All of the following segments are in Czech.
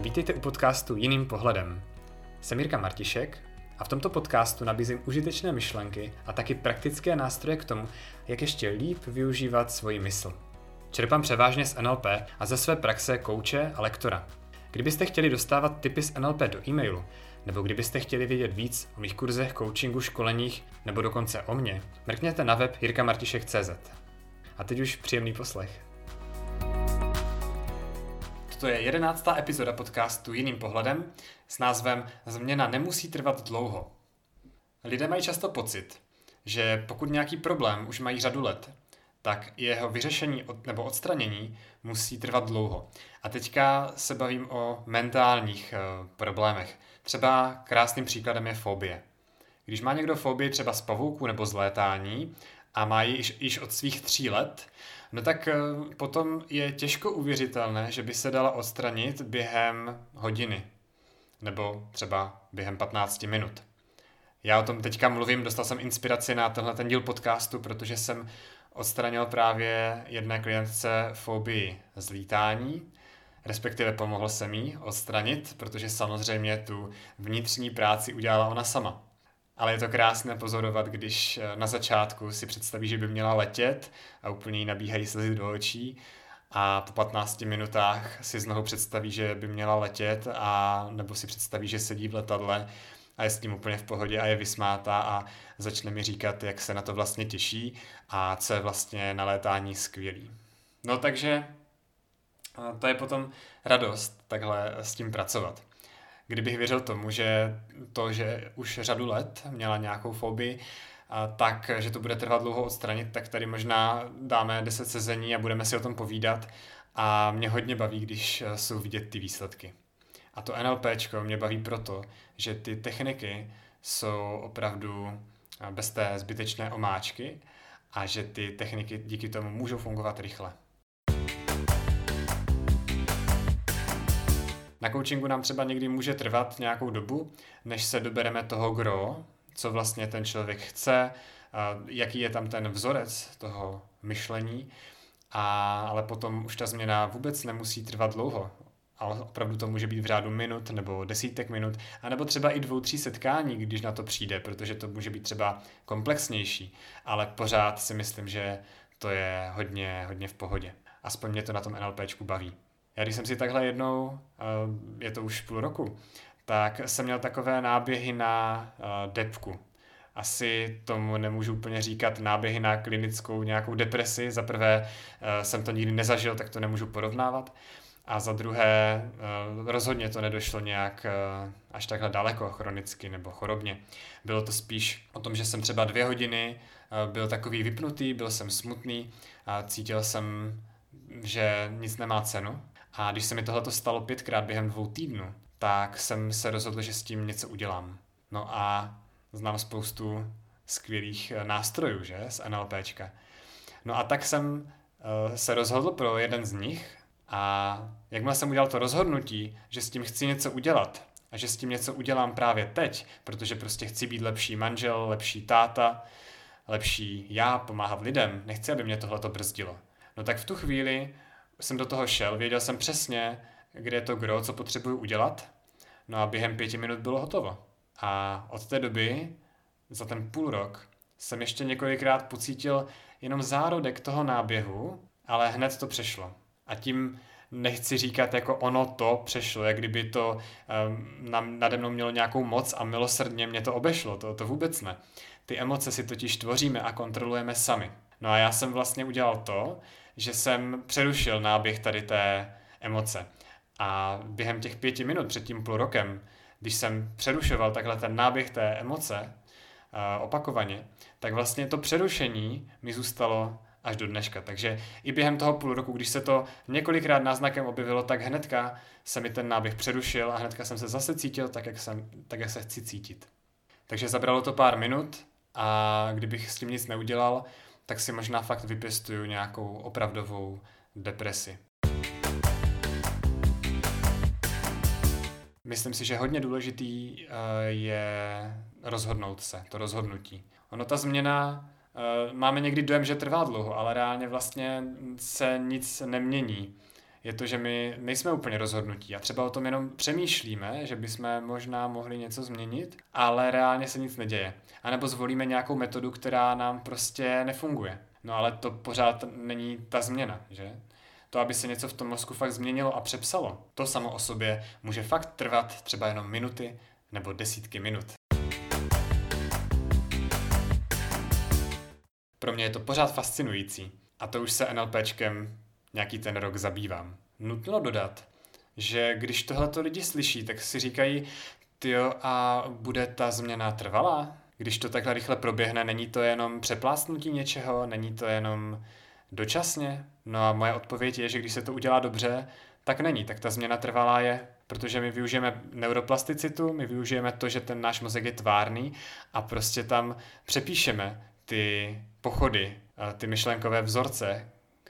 Vítejte u podcastu Jiným pohledem. Jsem Jirka Martišek a v tomto podcastu nabízím užitečné myšlenky a taky praktické nástroje k tomu, jak ještě líp využívat svoji mysl. Čerpám převážně z NLP a ze své praxe kouče a lektora. Kdybyste chtěli dostávat tipy z NLP do e-mailu, nebo kdybyste chtěli vědět víc o mých kurzech, coachingu, školeních, nebo dokonce o mně, mrkněte na web jirkamartišek.cz. A teď už příjemný poslech. Toto je jedenáctá epizoda podcastu Jiným pohledem s názvem Změna nemusí trvat dlouho. Lidé mají často pocit, že pokud nějaký problém už mají řadu let, tak jeho vyřešení nebo odstranění musí trvat dlouho. A teďka se bavím o mentálních eh, problémech. Třeba krásným příkladem je fobie. Když má někdo fobii třeba z pavouku nebo z létání a má ji již, již od svých tří let, no tak eh, potom je těžko uvěřitelné, že by se dala odstranit během hodiny nebo třeba během 15 minut. Já o tom teďka mluvím, dostal jsem inspiraci na tenhle ten díl podcastu, protože jsem odstranil právě jedné klientce fobii z lítání, respektive pomohl jsem jí odstranit, protože samozřejmě tu vnitřní práci udělala ona sama. Ale je to krásné pozorovat, když eh, na začátku si představí, že by měla letět a úplně jí nabíhají slzy do očí a po 15 minutách si znovu představí, že by měla letět a nebo si představí, že sedí v letadle a je s tím úplně v pohodě a je vysmátá a začne mi říkat, jak se na to vlastně těší a co je vlastně na létání skvělý. No takže to je potom radost takhle s tím pracovat. Kdybych věřil tomu, že to, že už řadu let měla nějakou fobii, tak, že to bude trvat dlouho odstranit, tak tady možná dáme 10 sezení a budeme si o tom povídat. A mě hodně baví, když jsou vidět ty výsledky. A to NLP mě baví proto, že ty techniky jsou opravdu bez té zbytečné omáčky a že ty techniky díky tomu můžou fungovat rychle. Na coachingu nám třeba někdy může trvat nějakou dobu, než se dobereme toho gro, co vlastně ten člověk chce, jaký je tam ten vzorec toho myšlení, a, ale potom už ta změna vůbec nemusí trvat dlouho ale opravdu to může být v řádu minut nebo desítek minut, anebo třeba i dvou, tří setkání, když na to přijde, protože to může být třeba komplexnější, ale pořád si myslím, že to je hodně, hodně v pohodě. Aspoň mě to na tom NLPčku baví. Já když jsem si takhle jednou, eh, je to už půl roku, tak jsem měl takové náběhy na eh, depku. Asi tomu nemůžu úplně říkat náběhy na klinickou nějakou depresi. Za prvé eh, jsem to nikdy nezažil, tak to nemůžu porovnávat. A za druhé, rozhodně to nedošlo nějak až takhle daleko chronicky nebo chorobně. Bylo to spíš o tom, že jsem třeba dvě hodiny byl takový vypnutý, byl jsem smutný a cítil jsem, že nic nemá cenu. A když se mi tohle stalo pětkrát během dvou týdnů, tak jsem se rozhodl, že s tím něco udělám. No a znám spoustu skvělých nástrojů, že, z NLPčka. No a tak jsem se rozhodl pro jeden z nich, a jakmile jsem udělal to rozhodnutí, že s tím chci něco udělat a že s tím něco udělám právě teď, protože prostě chci být lepší manžel, lepší táta, lepší já, pomáhat lidem, nechci, aby mě tohle to brzdilo. No tak v tu chvíli jsem do toho šel, věděl jsem přesně, kde je to gro, co potřebuju udělat, no a během pěti minut bylo hotovo. A od té doby, za ten půl rok, jsem ještě několikrát pocítil jenom zárodek toho náběhu, ale hned to přešlo. A tím nechci říkat jako ono to přešlo, jak kdyby to um, nade mnou mělo nějakou moc a milosrdně mě to obešlo, to, to vůbec ne. Ty emoce si totiž tvoříme a kontrolujeme sami. No a já jsem vlastně udělal to, že jsem přerušil náběh tady té emoce. A během těch pěti minut před tím půl rokem, když jsem přerušoval takhle ten náběh té emoce opakovaně, tak vlastně to přerušení mi zůstalo až do dneška. Takže i během toho půl roku, když se to několikrát náznakem objevilo, tak hnedka se mi ten náběh přerušil a hnedka jsem se zase cítil tak, jak, jsem, tak, jak se chci cítit. Takže zabralo to pár minut a kdybych s tím nic neudělal, tak si možná fakt vypěstuju nějakou opravdovou depresi. Myslím si, že hodně důležitý eh, je rozhodnout se, to rozhodnutí. Ono ta změna Uh, máme někdy dojem, že trvá dlouho, ale reálně vlastně se nic nemění. Je to, že my nejsme úplně rozhodnutí a třeba o tom jenom přemýšlíme, že bychom možná mohli něco změnit, ale reálně se nic neděje. A nebo zvolíme nějakou metodu, která nám prostě nefunguje. No ale to pořád není ta změna, že? To, aby se něco v tom mozku fakt změnilo a přepsalo, to samo o sobě může fakt trvat třeba jenom minuty nebo desítky minut. Pro mě je to pořád fascinující a to už se NLPčkem nějaký ten rok zabývám. Nutno dodat, že když tohleto lidi slyší, tak si říkají, jo, a bude ta změna trvalá? Když to takhle rychle proběhne, není to jenom přeplástnutí něčeho, není to jenom dočasně? No a moje odpověď je, že když se to udělá dobře, tak není, tak ta změna trvalá je, protože my využijeme neuroplasticitu, my využijeme to, že ten náš mozek je tvárný a prostě tam přepíšeme ty pochody, ty myšlenkové vzorce,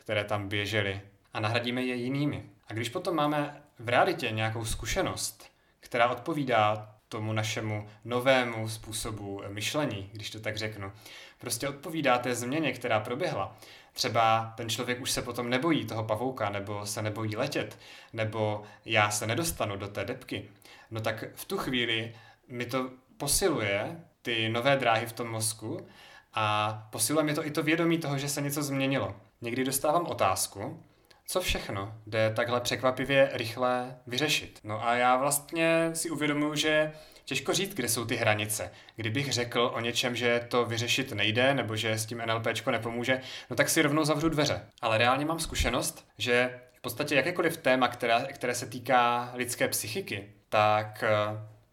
které tam běžely a nahradíme je jinými. A když potom máme v realitě nějakou zkušenost, která odpovídá tomu našemu novému způsobu myšlení, když to tak řeknu, prostě odpovídá té změně, která proběhla. Třeba ten člověk už se potom nebojí toho pavouka, nebo se nebojí letět, nebo já se nedostanu do té depky. No tak v tu chvíli mi to posiluje ty nové dráhy v tom mozku a posiluje mi to i to vědomí toho, že se něco změnilo. Někdy dostávám otázku, co všechno jde takhle překvapivě rychle vyřešit. No a já vlastně si uvědomuji, že těžko říct, kde jsou ty hranice. Kdybych řekl o něčem, že to vyřešit nejde, nebo že s tím NLPčko nepomůže, no tak si rovnou zavřu dveře. Ale reálně mám zkušenost, že v podstatě jakékoliv téma, které, které se týká lidské psychiky, tak eh,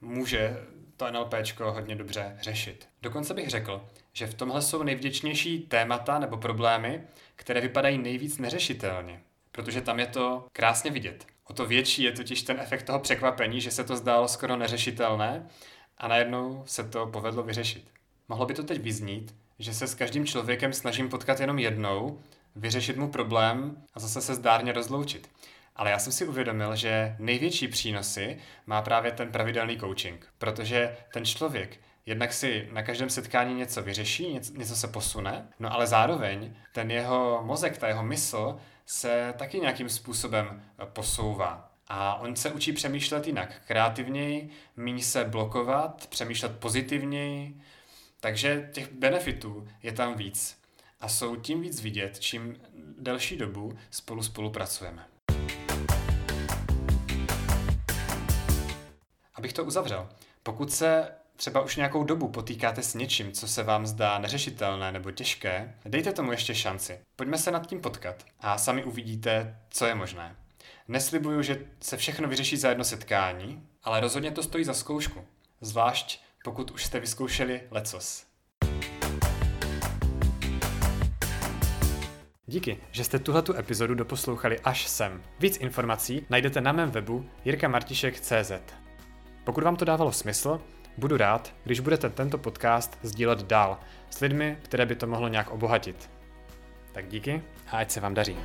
může to NLPčko hodně dobře řešit. Dokonce bych řekl, že v tomhle jsou nejvděčnější témata nebo problémy, které vypadají nejvíc neřešitelně, protože tam je to krásně vidět. O to větší je totiž ten efekt toho překvapení, že se to zdálo skoro neřešitelné a najednou se to povedlo vyřešit. Mohlo by to teď vyznít, že se s každým člověkem snažím potkat jenom jednou, vyřešit mu problém a zase se zdárně rozloučit. Ale já jsem si uvědomil, že největší přínosy má právě ten pravidelný coaching, protože ten člověk jednak si na každém setkání něco vyřeší, něco, něco se posune, no ale zároveň ten jeho mozek, ta jeho mysl se taky nějakým způsobem eh, posouvá. A on se učí přemýšlet jinak, kreativněji, méně se blokovat, přemýšlet pozitivněji, takže těch benefitů je tam víc. A jsou tím víc vidět, čím delší dobu spolu spolupracujeme. Abych to uzavřel, pokud se třeba už nějakou dobu potýkáte s něčím, co se vám zdá neřešitelné nebo těžké, dejte tomu ještě šanci. Pojďme se nad tím potkat a sami uvidíte, co je možné. Neslibuju, že se všechno vyřeší za jedno setkání, ale rozhodně to stojí za zkoušku. Zvlášť pokud už jste vyzkoušeli lecos. Díky, že jste tuhletu epizodu doposlouchali až sem. Víc informací najdete na mém webu jirkamartišek.cz. Pokud vám to dávalo smysl, Budu rád, když budete tento podcast sdílet dál s lidmi, které by to mohlo nějak obohatit. Tak díky a ať se vám daří.